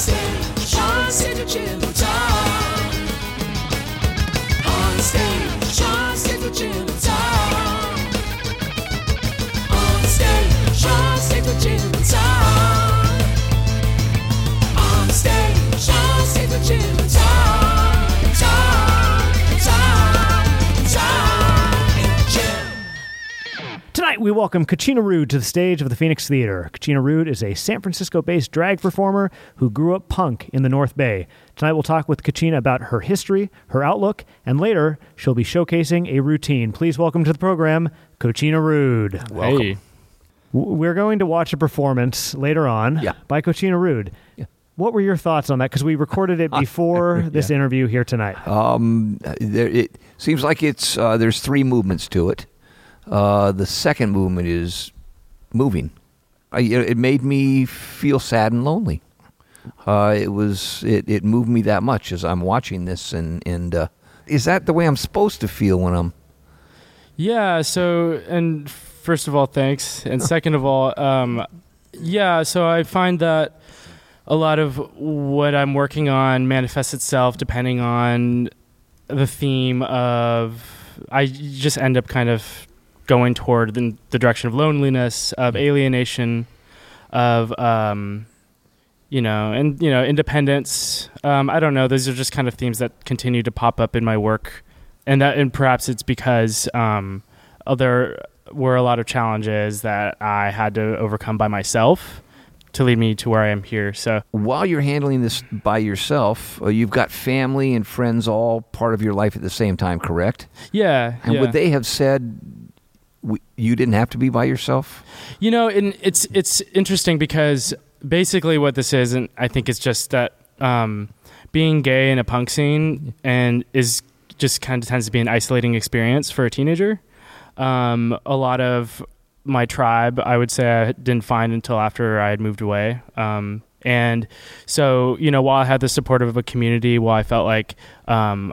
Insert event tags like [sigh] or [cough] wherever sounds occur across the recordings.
stage, Sean said to talk. On stage, Sean said to talk. On stage, Sean said to chill Tonight, we welcome Kachina Rude to the stage of the Phoenix Theater. Kachina Rude is a San Francisco based drag performer who grew up punk in the North Bay. Tonight, we'll talk with Kachina about her history, her outlook, and later, she'll be showcasing a routine. Please welcome to the program, Kachina Rude. Hey. We're going to watch a performance later on Yeah. by Kachina Rude. What were your thoughts on that? Because we recorded it [laughs] before [laughs] this interview here tonight. Um, there, it seems like it's uh, there's three movements to it. Uh, the second movement is moving. I, it made me feel sad and lonely. Uh, it was it, it moved me that much as I'm watching this and and uh, is that the way I'm supposed to feel when I'm Yeah. So, and first of all, thanks, and [laughs] second of all, um, yeah. So I find that a lot of what I'm working on manifests itself depending on the theme of. I just end up kind of going toward the, the direction of loneliness, of alienation, of um, you know, and you know, independence. Um, I don't know. Those are just kind of themes that continue to pop up in my work, and that, and perhaps it's because um, uh, there were a lot of challenges that I had to overcome by myself to lead me to where I am here. So while you're handling this by yourself, uh, you've got family and friends all part of your life at the same time, correct? yeah, And yeah. would they have said you didn't have to be by yourself? You know, and it's it's interesting because basically what this is, and I think it's just that um, being gay in a punk scene and is just kind of tends to be an isolating experience for a teenager. Um, a lot of my tribe, I would say, I didn't find until after I had moved away. Um, and so, you know, while I had the support of a community, while I felt like um,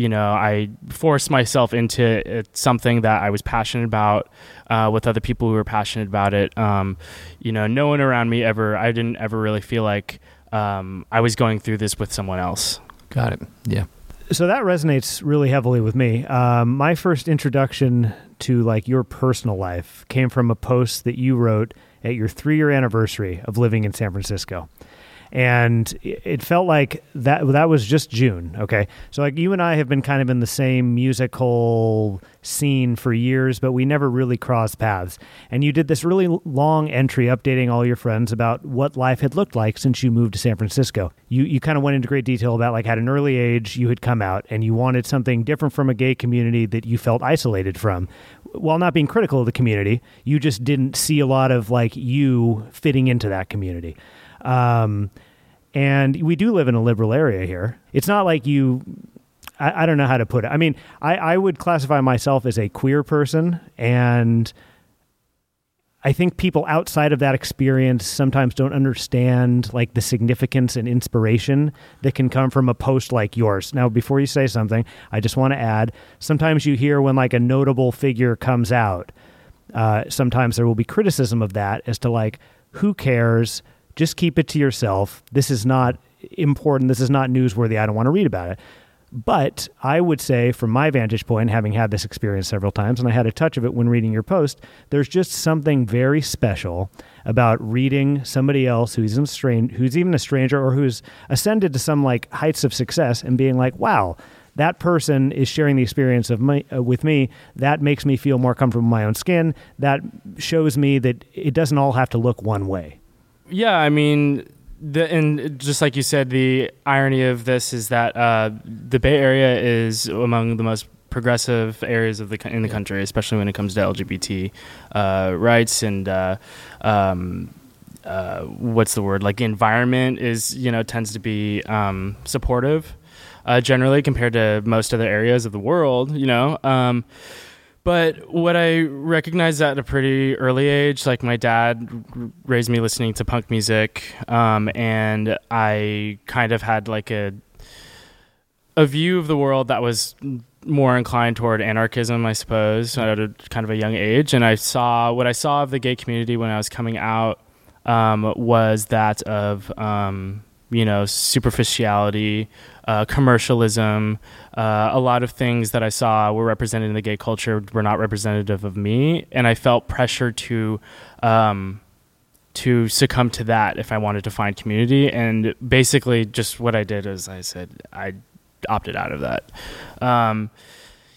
you know, I forced myself into it, something that I was passionate about uh, with other people who were passionate about it. Um, you know, no one around me ever, I didn't ever really feel like um, I was going through this with someone else. Got it. Yeah. so that resonates really heavily with me. Um, my first introduction to like your personal life came from a post that you wrote at your three year anniversary of living in San Francisco. And it felt like that that was just June. Okay. So like you and I have been kind of in the same musical scene for years, but we never really crossed paths. And you did this really long entry updating all your friends about what life had looked like since you moved to San Francisco. You you kind of went into great detail about like at an early age you had come out and you wanted something different from a gay community that you felt isolated from. While not being critical of the community, you just didn't see a lot of like you fitting into that community. Um, and we do live in a liberal area here. It's not like you. I, I don't know how to put it. I mean, I, I would classify myself as a queer person, and I think people outside of that experience sometimes don't understand like the significance and inspiration that can come from a post like yours. Now, before you say something, I just want to add: sometimes you hear when like a notable figure comes out, uh, sometimes there will be criticism of that as to like who cares just keep it to yourself. This is not important. This is not newsworthy. I don't want to read about it. But i would say from my vantage point having had this experience several times and i had a touch of it when reading your post there's just something very special about reading somebody else who's strange who's even a stranger or who's ascended to some like heights of success and being like wow that person is sharing the experience of my, uh, with me. That makes me feel more comfortable in my own skin. That shows me that it doesn't all have to look one way Yeah, I mean, the, and just like you said, the irony of this is that uh, the Bay Area is among the most progressive areas of the in the country, especially when it comes to LGBT uh, rights and uh, um, uh, what's the word like environment is you know tends to be um, supportive uh, generally compared to most other areas of the world. You know. Um, but what I recognized at a pretty early age, like my dad raised me listening to punk music, um, and I kind of had like a a view of the world that was more inclined toward anarchism, I suppose, at a kind of a young age. And I saw what I saw of the gay community when I was coming out um, was that of um, you know, superficiality, uh, commercialism. Uh, a lot of things that I saw were represented in the gay culture were not representative of me, and I felt pressure to. Um, to succumb to that if I wanted to find community. And basically, just what I did is I said I opted out of that. Um,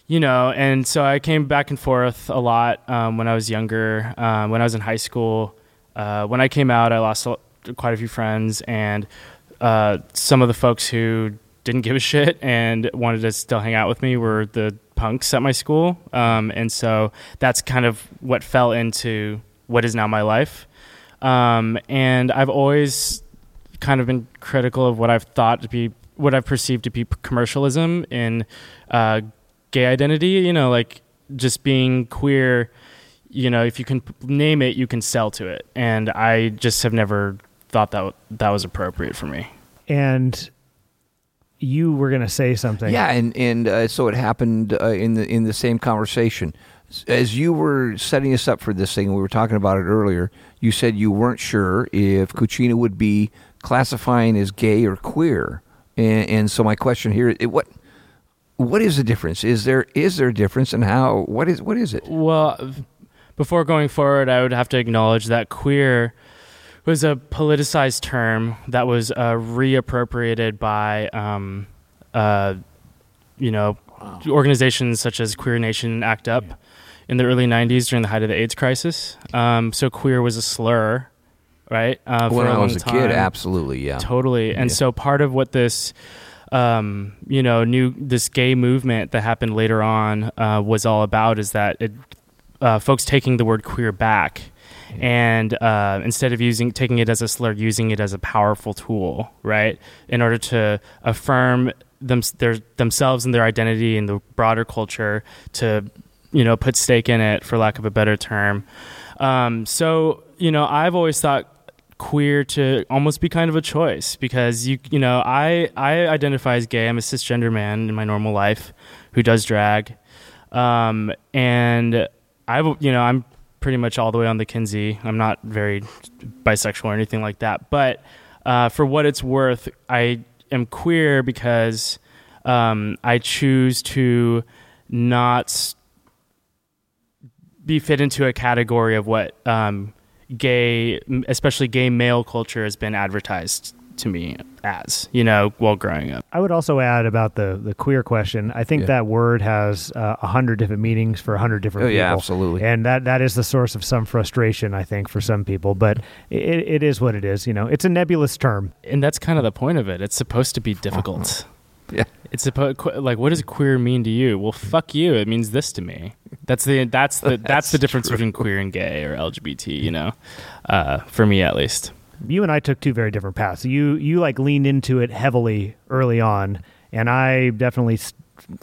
you know, and so I came back and forth a lot um, when I was younger. Um, when I was in high school, uh, when I came out, I lost quite a few friends, and uh, some of the folks who didn't give a shit and wanted to still hang out with me were the punks at my school. Um, and so that's kind of what fell into what is now my life. Um, and I've always kind of been critical of what I've thought to be what I've perceived to be commercialism in uh, gay identity. You know, like just being queer. You know, if you can name it, you can sell to it, and I just have never thought that that was appropriate for me. And you were going to say something. Yeah, and and uh, so it happened uh, in the in the same conversation. As you were setting us up for this thing, we were talking about it earlier. You said you weren't sure if Kachina would be classifying as gay or queer, and, and so my question here: is, what what is the difference? Is there is there a difference, and how? What is what is it? Well, before going forward, I would have to acknowledge that queer was a politicized term that was uh, reappropriated by, um, uh, you know, organizations such as Queer Nation and Act Up in the early 90s during the height of the AIDS crisis. Um, so queer was a slur, right? Uh, when for a I was a kid, absolutely, yeah. Totally. And Yeah. so part of what this um, you know, new this gay movement that happened later on uh, was all about is that it uh, folks taking the word queer back and uh, instead of using taking it as a slur, using it as a powerful tool, right, in order to affirm them their, themselves and their identity in the broader culture, to you know put stake in it, for lack of a better term. Um, so you know, I've always thought queer to almost be kind of a choice because you you know I I identify as gay. I'm a cisgender man in my normal life who does drag, um, and I you know I'm pretty much all the way on the Kinsey. I'm not very bisexual or anything like that, but uh, for what it's worth, I am queer because um, I choose to not be fit into a category of what um, gay, especially gay male culture, has been advertised to me as. You know, while growing up. I would also add about the the queer question. I think Yeah. that word has uh, a hundred different meanings for a hundred different Oh, people. yeah, absolutely. And that that is the source of some frustration, I think, for some people. But it, it is what it is. You know, it's a nebulous term. and that's kind of the point of it. It's supposed to be difficult. [laughs] Yeah. It's supposed like what does queer mean to you? Well, fuck you. It means this to me. That's the that's the [laughs] that's, the difference between queer and gay or LGBT. You know, uh, for me at least. You and I took two very different paths. You you like leaned into it heavily early on, and I definitely s-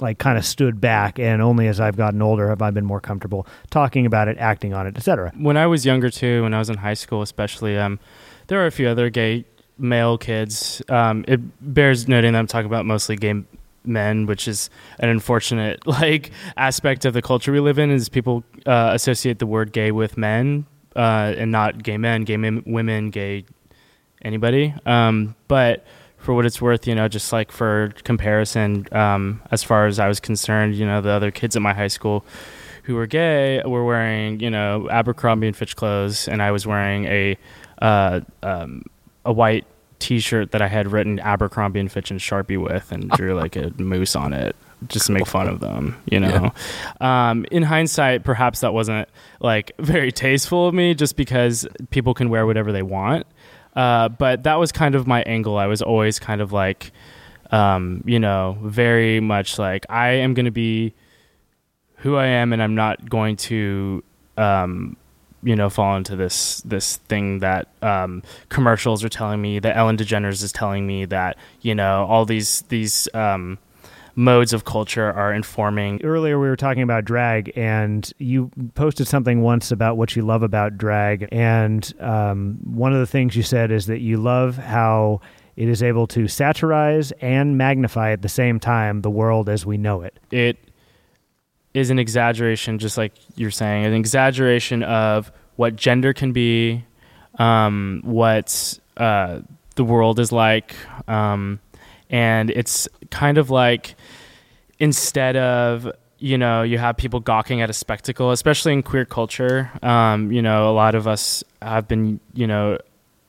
like kind of stood back. And only as I've gotten older have I been more comfortable talking about it, acting on it, etc. When I was younger too, when I was in high school especially, um, there were a few other gay male kids. Um, it bears noting that I'm talking about mostly gay men, which is an unfortunate [laughs] like aspect of the culture we live in. Is people uh, associate the word gay with men uh, and not gay men, gay men, women, gay anybody. Um, but for what it's worth, you know, just like for comparison, um, as far as I was concerned, you know, the other kids at my high school who were gay were wearing, you know, Abercrombie and Fitch clothes, and I was wearing a uh, um, a white T-shirt that I had written Abercrombie and Fitch in Sharpie with, and drew like a moose on it, just make fun of them. You know, um, in hindsight, perhaps that wasn't like [laughs] very tasteful of me, just because people can wear whatever they want. Uh, but that was kind of my angle. I was always kind of like, um, you know, very much like I am going to be who I am, and I'm not going to, um, you know, fall into this this thing that um, commercials are telling me, that Ellen DeGeneres is telling me that you know all these these um, modes of culture are informing. Earlier, we were talking about drag, and you posted something once about what you love about drag. And um, one of the things you said is that you love how it is able to satirize and magnify at the same time the world as we know it. It is an exaggeration, just like you're saying, an exaggeration of what gender can be, um, what uh, the world is like, um, and it's kind of like instead of you know you have people gawking at a spectacle, especially in queer culture. Um, you know, a lot of us have been you know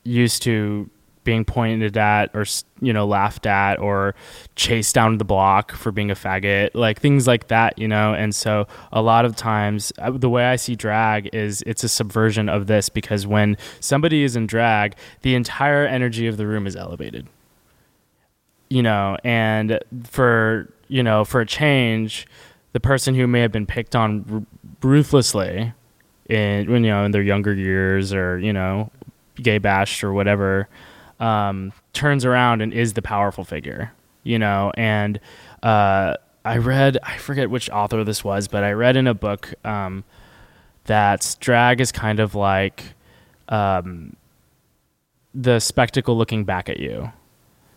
used to being pointed at or you know laughed at or chased down the block for being a faggot like things like that you know and so a lot of times uh, the way i see drag is it's a subversion of this because when somebody is in drag the entire energy of the room is elevated you know and for you know for a change the person who may have been picked on r- ruthlessly in you know in their younger years or you know gay bashed or whatever um, turns around and is the powerful figure you know and uh, i read i forget which author this was but i read in a book um, that drag is kind of like um, the spectacle looking back at you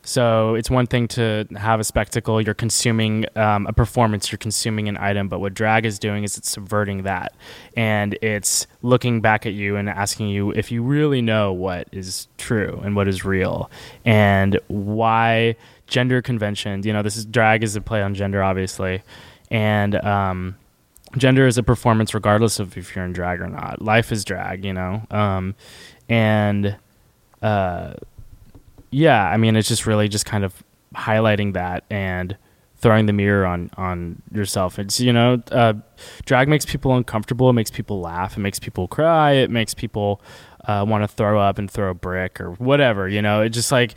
so it's one thing to have a spectacle, you're consuming um, a performance, you're consuming an item, but what drag is doing is it's subverting that. And it's looking back at you and asking you if you really know what is true and what is real and why gender conventions, you know, this is drag is a play on gender, obviously. And, um, gender is a performance regardless of if you're in drag or not. Life is drag, you know? Um, and, uh, yeah, I mean, it's just really just kind of highlighting that and throwing the mirror on on yourself. It's you know, uh, drag makes people uncomfortable. It makes people laugh. It makes people cry. It makes people uh, want to throw up and throw a brick or whatever. You know, it just like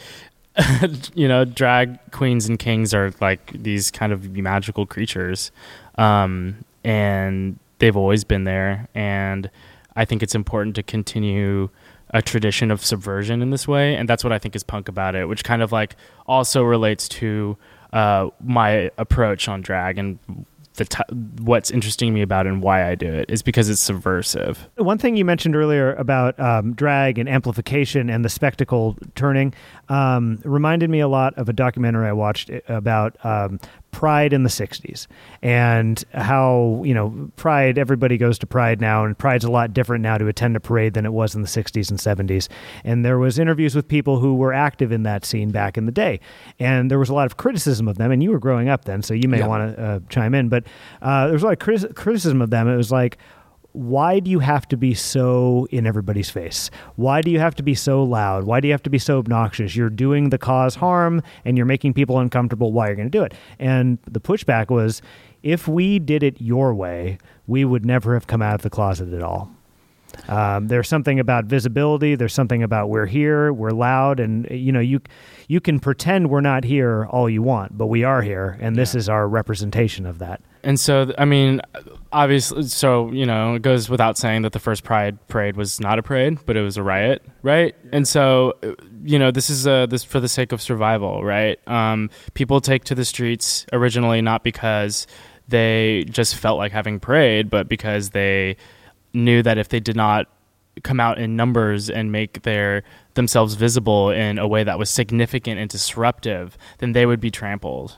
[laughs] you know, drag queens and kings are like these kind of magical creatures, um, and they've always been there. And I think it's important to continue a tradition of subversion in this way, and that's what I think is punk about it, which kind of like also relates to uh, my approach on drag and the t- what's interesting me about and why I do it is because it's subversive. One thing you mentioned earlier about um, drag and amplification and the spectacle turning um, reminded me a lot of a documentary I watched about um, Pride in the 60s and how, you know, Pride, everybody goes to Pride now, and Pride's a lot different now to attend a parade than it was in the 60s and 70s. And there was interviews with people who were active in that scene back in the day. And there was a lot of criticism of them, and you were growing up then, so you may Yeah. want to uh, chime in. But uh, there was a lot of criti- criticism of them. It was like, why do you have to be so in everybody's face? Why do you have to be so loud? Why do you have to be so obnoxious? You're doing the cause harm and you're making people uncomfortable. Why are you going to do it? And the pushback was if we did it your way, we would never have come out of the closet at all. Um, there's something about visibility. There's something about we're here, we're loud, and you know you you can pretend we're not here all you want, but we are here, and this is our representation of that. And so, I mean, obviously, so, you know, it goes without saying that the first Pride parade was not a parade, but it was a riot, right? And so, uh, you know, this is uh, this for the sake of survival, right? Um, people take to the streets originally not because they just felt like having parade, but because they knew that if they did not come out in numbers and make their themselves visible in a way that was significant and disruptive, then they would be trampled.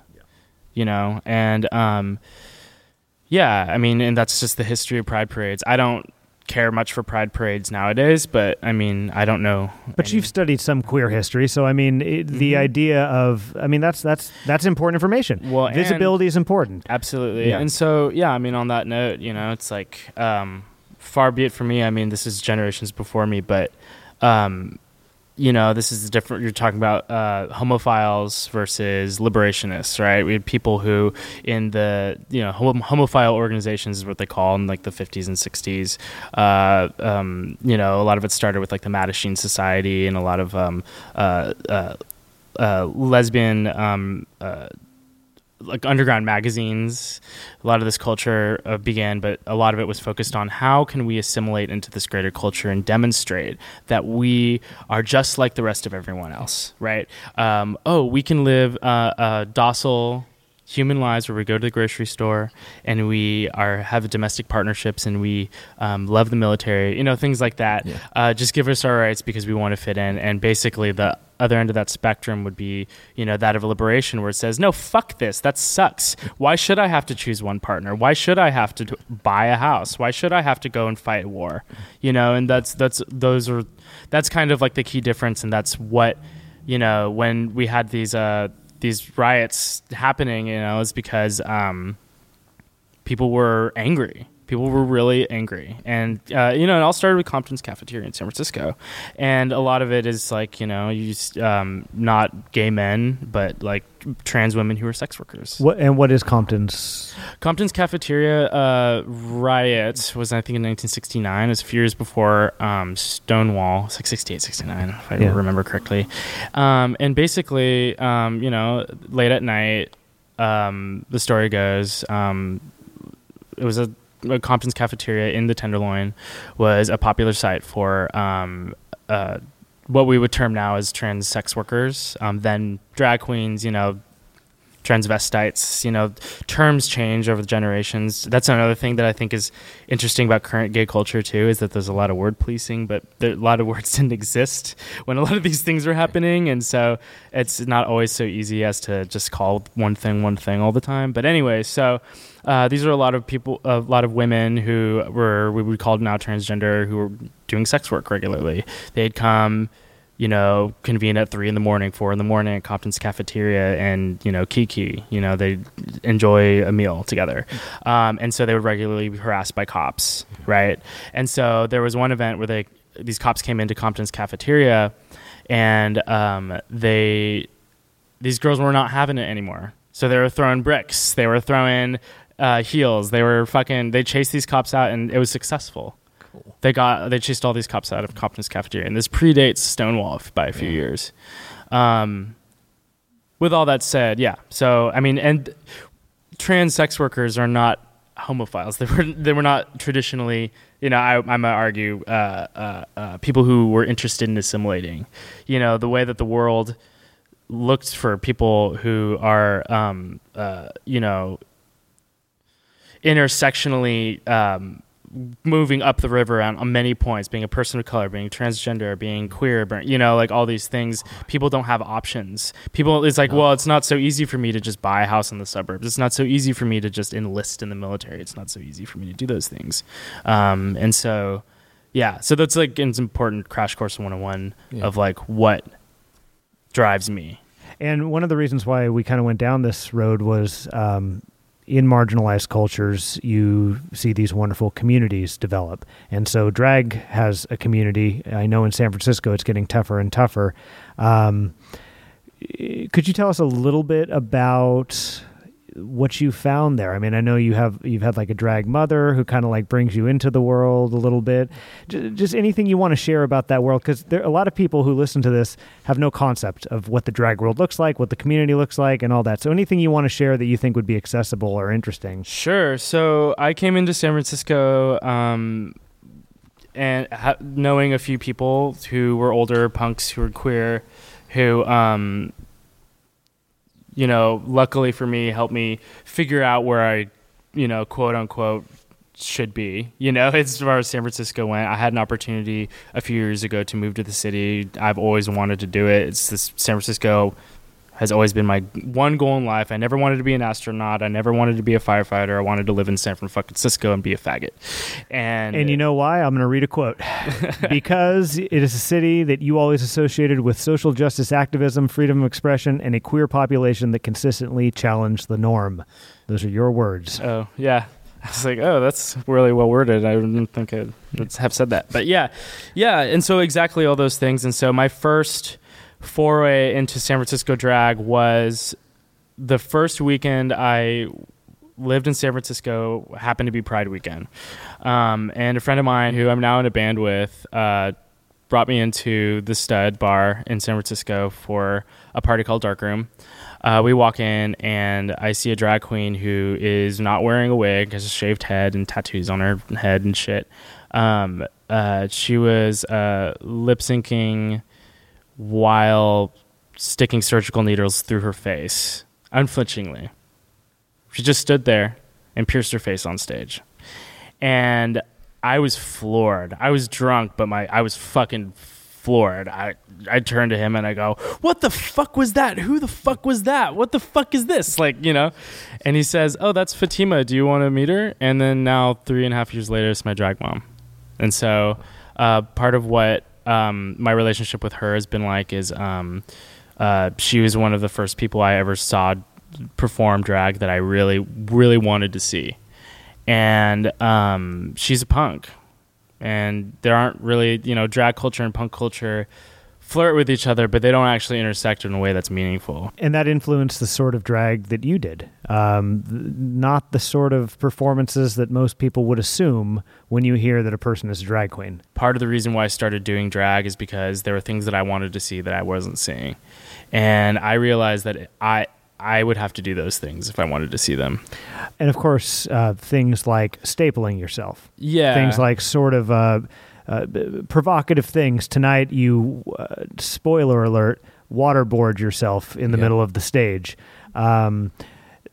You know, and um, yeah, I mean, and that's just the history of pride parades. I don't care much for pride parades nowadays, but I mean, I don't know. But any- you've studied some queer history, so I mean, it, the Mhm. idea of I mean, that's that's that's important information. Well, Visibility is important. Absolutely. Yeah. And so, yeah, I mean, on that note, you know, it's like, um, far be it from me. I mean, this is generations before me, but, um, you know, this is different. You're talking about uh, homophiles versus liberationists, right? We had people who, in the you know hom- homophile organizations is what they call in like the 50s and 60s. Uh, um, you know, a lot of it started with like the Mattachine Society and a lot of um, uh, uh, uh, lesbian um, uh, like underground magazines a lot of this culture uh, began but a lot of it was focused on how can we assimilate into this greater culture and demonstrate that we are just like the rest of everyone else right? Um, oh we can live uh, uh, docile human lives where we go to the grocery store and we are have domestic partnerships and we um, love the military you know things like that. Yeah. uh, just give us our rights because we want to fit in. And basically the other end of that spectrum would be you know that of liberation where it says no fuck this. That sucks. Why should i have to choose one partner? Why should i have to buy a house? Why should i have to go and fight war? You know and that's that's those are that's kind of like the key difference. And that's what you know, when we had these uh, these riots happening, you know, is because um, people were angry. People were really angry, and uh, you know, it all started with Compton's cafeteria in San Francisco, and a lot of it is like you know, you just, um, not gay men, but like trans women who are sex workers. What and what is Compton's? Compton's cafeteria uh, riot was, I think, in 1969. It was a few years before um, Stonewall. It's like 68, 69, if I Yeah. remember correctly. Um, and basically, um, you know, late at night, um, the story goes, um, it was a Compton's cafeteria in the Tenderloin was a popular site for um, uh, what we would term now as trans sex workers. Um, then drag queens, you know, transvestites, you know, terms change over the generations. That's another thing that I think is interesting about current gay culture too, is that there's a lot of word policing, but there, a lot of [laughs] words didn't exist when a lot of these things were happening, and so it's not always so easy as to just call one thing one thing all the time. But anyway, so. Uh, these are a lot of people, a lot of women who were we would call now transgender, who were doing sex work regularly. They'd come, you know, convene at three in the morning, four in the morning at Compton's cafeteria, and you know, kiki. You know, they enjoy a meal together, um, and so they would regularly be harassed by cops, right? And so there was one event where they these cops came into Compton's cafeteria, and um, they these girls were not having it anymore. So they were throwing bricks, they were throwing uh, heels, they were fucking. They chased these cops out, and it was successful. They got they chased all these cops out of Compton's cafeteria, and this predates Stonewall by a few years. Um, with all that said, yeah. So I mean, and trans sex workers are not homophiles. They were they were not traditionally. You know, I, I might argue uh, uh, uh, people who were interested in assimilating. You know, the way that the world looked for people who are, um, uh, you know, intersectionally um, moving up the river on, on many points, being a person of color, being transgender, being queer you know, like all these things. People don't have options. People, it's like, well, it's not so easy for me to just buy a house in the suburbs. It's not so easy for me to just enlist in the military. It's not so easy for me to do those things. Um, and so, yeah, so that's like an important crash course 101 Yeah. of like what drives me. And one of the reasons why we kind of went down this road was um, in marginalized cultures, you see these wonderful communities develop. And so drag has a community. I know in San Francisco it's getting tougher and tougher. Um, could you tell us a little bit about what you found there? I mean, I know you have you've had like a drag mother who kind of like brings you into the world a little bit. J- just anything you want to share about that world because there a lot of people who listen to this have no concept of what the drag world looks like, what the community looks like, and all that. So anything you want to share that you think would be accessible or interesting? Sure. So I came into San Francisco um, and ha- knowing a few people who were older punks who were queer, who, um, you know, luckily for me, helped me figure out where I, you know, quote unquote, should be. You know, [laughs] as far as San Francisco went, I had an opportunity a few years ago to move to the city. I've always wanted to do it. It's this San Francisco has always been my one goal in life. I never wanted to be an astronaut. I never wanted to be a firefighter. I wanted to live in San Francisco and be a faggot. And And you know why? I'm going to read a quote. [laughs] because it is a city that you always associated with social justice activism, freedom of expression, and a queer population that consistently challenged the norm. Those are your words. Oh yeah. I was like, oh, that's really well worded. I didn't think I'd have said that, but yeah, yeah. And so exactly all those things. And so my first foray into San Francisco drag was the first weekend I lived in San Francisco. Happened to be Pride weekend, um, and a friend of mine who I'm now in a band with. Uh, brought me into the stud bar in San Francisco for a party called Dark Room. Uh, we walk in and I see a drag queen who is not wearing a wig, has a shaved head and tattoos on her head and shit. Um, uh, she was uh, lip syncing while sticking surgical needles through her face, unflinchingly. She just stood there and pierced her face on stage. And I was floored. I was drunk, but my I was fucking floored. I I turned to him and I go, "What the fuck was that? Who the fuck was that? What the fuck is this?" Like you know, and he says, "Oh, that's Fatima. Do you want to meet her?" And then now three and a half years later, it's my drag mom, and so uh, part of what um, my relationship with her has been like is um, uh, she was one of the first people I ever saw perform drag that I really, really wanted to see. And um, she's a punk. And there aren't really, you know, drag culture and punk culture flirt with each other, but they don't actually intersect in a way that's meaningful. And that influenced the sort of drag that you did. Um, th- not the sort of performances that most people would assume when you hear that a person is a drag queen. part of the reason why I started doing drag is because there were things that I wanted to see that I wasn't seeing, and I realized that I I would have to do those things if I wanted to see them. And of course, uh, things like stapling yourself. Yeah, Things like sort of uh, uh, provocative things. Tonight, you, uh, spoiler alert, waterboard yourself in the Yeah. middle of the stage. Um,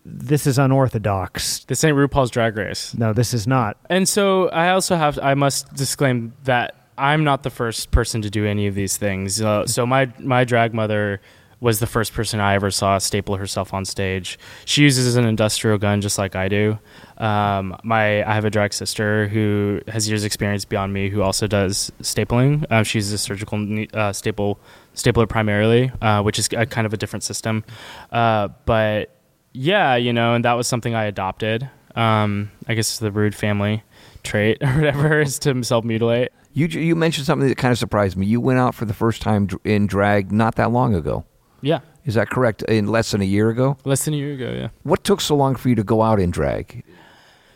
this is unorthodox. this ain't RuPaul's Drag Race, No, this is not. and so I also have I must disclaim that I'm not the first person to do any of these things. Uh, so my my drag mother was the first person I ever saw staple herself on stage. She uses an industrial gun just like I do. Um, my I have a drag sister who has years experience beyond me who also does stapling. Um, she's a surgical uh, staple stapler primarily, uh, which is a, kind of a different system. Uh, but yeah, you know, and that was something I adopted. Um, I guess the rude family trait [laughs] or whatever is to self mutilate. You you mentioned something that kind of surprised me. You went out for the first time in drag not that long ago. Yeah, Is that correct? In less than a year ago. less than a year ago. Yeah. What took so long for you to go out in drag?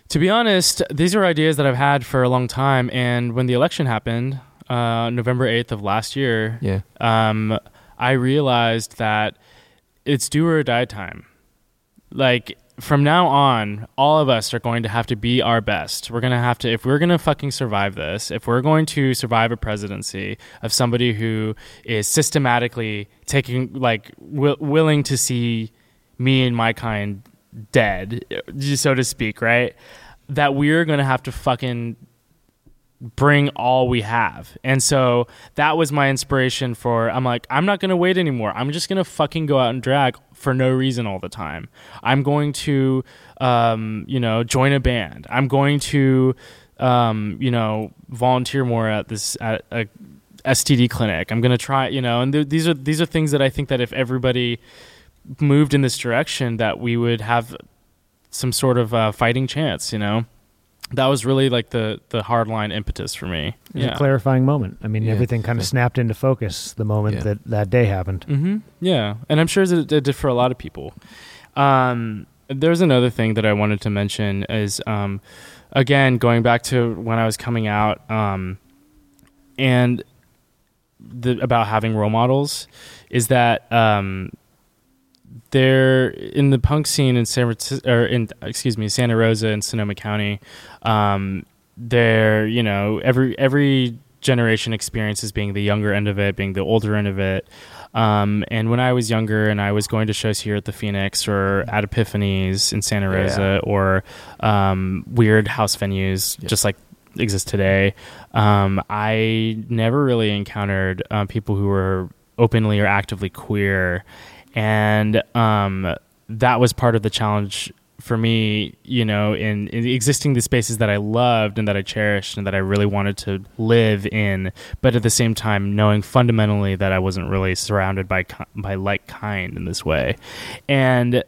To be honest, these are ideas that I've had for a long time. And when the election happened, uh, November 8th of last year, Yeah. um, I realized that it's do or die time. Like, from now on, all of us are going to have to be our best. We're going to have to, if we're going to fucking survive this, if we're going to survive a presidency of somebody who is systematically taking, like, wi- willing to see me and my kind dead, so to speak, right? That we're going to have to fucking bring all we have. And so that was my inspiration for I'm like I'm not going to wait anymore. I'm just going to fucking go out and drag for no reason all the time. I'm going to um, you know, join a band. I'm going to um, you know, volunteer more at this at a STD clinic. I'm going to try, you know, and th- these are these are things that I think that if everybody moved in this direction that we would have some sort of uh, fighting chance, you know that was really like the the hardline impetus for me. It was Yeah. a clarifying moment. I mean, Yeah. everything kind of snapped into focus the moment Yeah. that that day happened. hmm Yeah, and I'm sure that it did for a lot of people. Um, there's another thing that I wanted to mention is, um, again, going back to when I was coming out, um, and the, about having role models, is that um, there in the punk scene in San Francisco, or in excuse me, Santa Rosa and Sonoma County, um, there you know every every generation experiences being the younger end of it, being the older end of it. Um, and when I was younger and I was going to shows here at the Phoenix or at Epiphanies in Santa Rosa or um, weird house venues, just like exist today, um, I never really encountered um, people who were openly or actively queer. And um, that was part of the challenge for me, you know, in, in existing the spaces that I loved and that I cherished and that I really wanted to live in, but at the same time knowing fundamentally that I wasn't really surrounded by by like kind in this way, and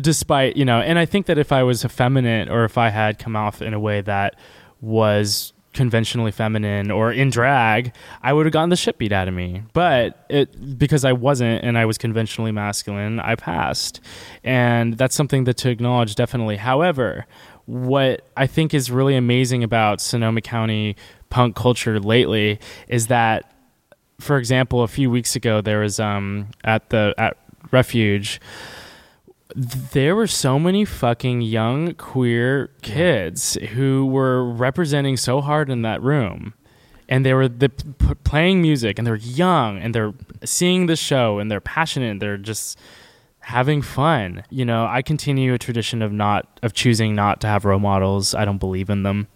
despite you know, and I think that if I was effeminate or if I had come off in a way that was conventionally feminine or in drag, I would have gotten the shit beat out of me. But it because I wasn't and I was conventionally masculine, I passed. And that's something that to acknowledge definitely. However, what I think is really amazing about Sonoma County punk culture lately is that for example, a few weeks ago there was um at the at Refuge there were so many fucking young queer kids who were representing so hard in that room. And they were the, p- playing music and they're young and they're seeing the show and they're passionate and they're just having fun. You know i continue a tradition of not of choosing not to have role models. I don't believe in them.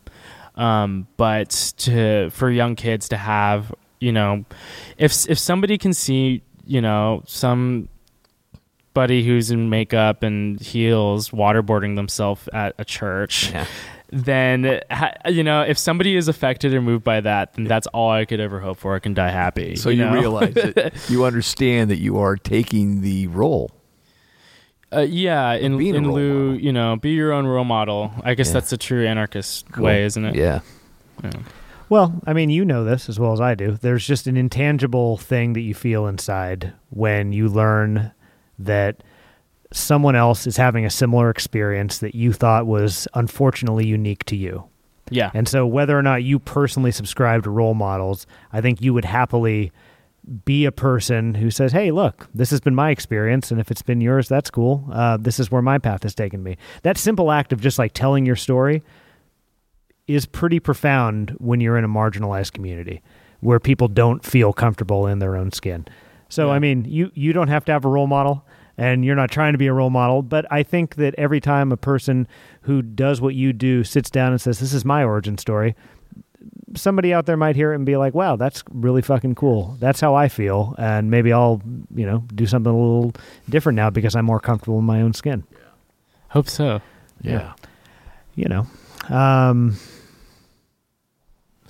Um, but to for young kids to have you know if if somebody can see you know some buddy who's in makeup and heels waterboarding themselves at a church Yeah. then you know if somebody is affected or moved by that, then that's all I could ever hope for. I can die happy. So you, know? realize that [laughs] you understand that you are taking the role. Uh, yeah, in in lieu, model. you know, be your own role model. I guess Yeah. that's the true anarchist way, isn't it? Yeah. Yeah. Well, I mean, you know this as well as I do. There's just an intangible thing that you feel inside when you learn that someone else is having a similar experience that you thought was unfortunately unique to you. Yeah. And so, whether or not you personally subscribe to role models, I think you would happily be a person who says, Hey, look, this has been my experience. And if it's been yours, that's cool. Uh, this is where my path has taken me. That simple act of just like telling your story is pretty profound when you're in a marginalized community where people don't feel comfortable in their own skin. So, Yeah. I mean, you, you don't have to have a role model and you're not trying to be a role model, but I think that every time a person who does what you do sits down and says, This is my origin story, somebody out there might hear it and be like, Wow, that's really fucking cool. That's how I feel. And maybe I'll, you know, do something a little different now because I'm more comfortable in my own skin. Hope so. Yeah. You know. Um,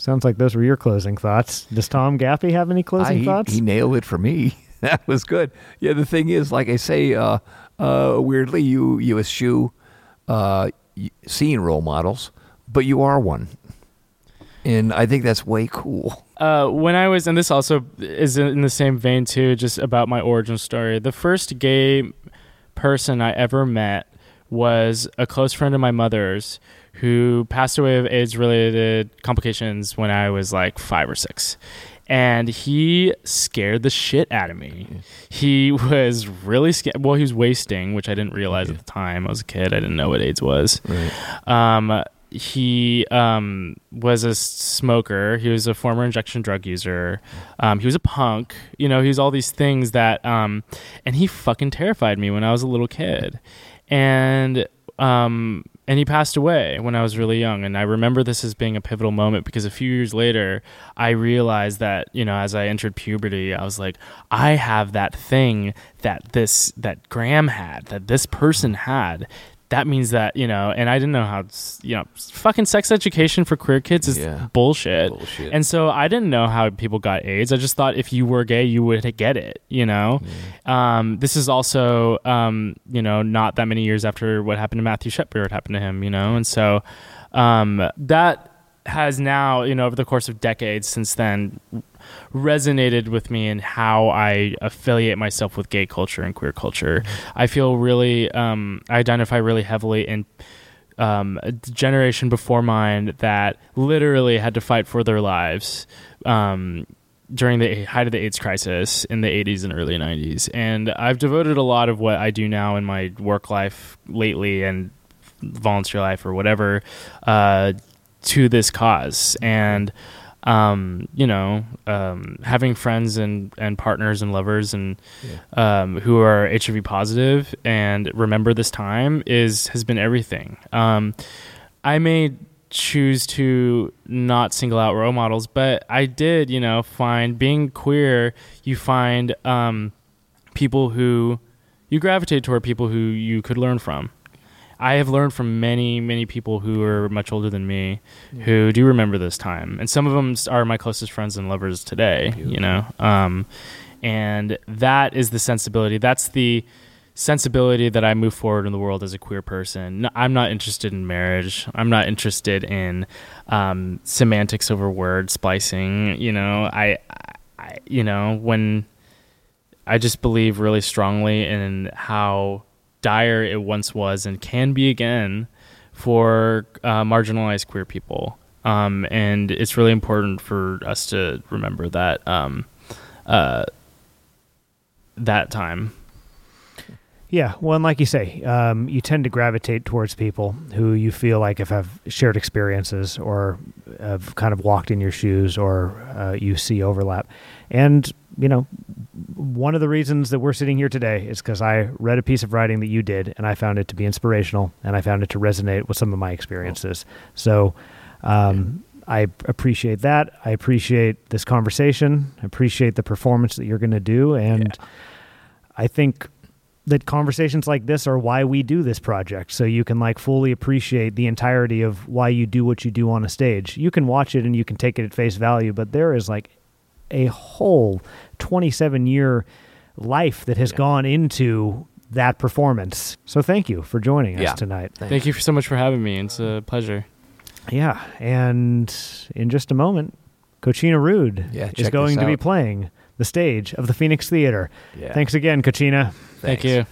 sounds like those were your closing thoughts. Does Tom Gaffey have any closing I- he, thoughts? he nailed it for me. [laughs] that was good. Yeah, the thing is, like I say, uh, uh, weirdly, you you eschew uh, seeing role models, but you are one, and I think that's way cool. Uh, when I was, and this also is in the same vein too, just about my origin story. The first gay person I ever met was a close friend of my mother's who passed away of AIDS related complications when I was like five or six. And he scared the shit out of me. He [laughs] was really scared. Well, he was wasting, which I didn't realize at the time. I was a kid. I didn't know what AIDS was. Right. Um, he um, was a smoker. He was a former injection drug user. Um, he was a punk. You know, he was all these things that, um, and he fucking terrified me when I was a little kid. And um, and he passed away when I was really young. And I remember this as being a pivotal moment because a few years later, I realized that you know, as I entered puberty, I was like, I have that thing that this that Graham had, that this person had. That means that you know, and I didn't know how you know, fucking sex education for queer kids is Yeah. bullshit. Bullshit. And so I didn't know how people got AIDS. I just thought if you were gay, you would get it. You know, um, this is also um, you know not that many years after what happened to Matthew Shepard happened to him. You know, and so um, that has now you know over the course of decades since then resonated with me in how I affiliate myself with gay culture and queer culture. I feel really, um, I identify really heavily in um, a generation before mine that literally had to fight for their lives um, during the height of the AIDS crisis in the 80s and early 90s. And I've devoted a lot of what I do now in my work life lately and volunteer life or whatever uh, to this cause. And um, you know, um, having friends and, and partners and lovers and um, who are HIV positive and remember this time is has been everything. Um, I may choose to not single out role models, but I did, you know, find being queer. You find um, people who you gravitate toward people who you could learn from. I have learned from many, many people who are much older than me who do remember this time. And some of them are my closest friends and lovers today, you know? Um, and that is the sensibility. That's the sensibility that I move forward in the world as a queer person. I'm not interested in marriage. I'm not interested in um, semantics over word splicing. You know, I, I, you know, when I just believe really strongly in how dire it once was and can be again for uh, marginalized queer people. Um, and it's really important for us to remember that um, uh, that time. Yeah, well, and like you say, um, you tend to gravitate towards people who you feel like if have shared experiences or have kind of walked in your shoes or uh, you see overlap. And, you know, one of the reasons that we're sitting here today is because I read a piece of writing that you did and I found it to be inspirational and I found it to resonate with some of my experiences. So, um, I appreciate that. I appreciate this conversation. I appreciate the performance that you're going to do. And I think that conversations like this are why we do this project so you can like fully appreciate the entirety of why you do what you do on a stage you can watch it and you can take it at face value but there is like a whole 27 year life that has gone into that performance so thank you for joining us Yeah. tonight Thank you so much for having me. It's a pleasure. yeah and in just a moment Kachina Rude Yeah, is going to be playing the stage of the Phoenix Theater Yeah. thanks again Kachina Thank you.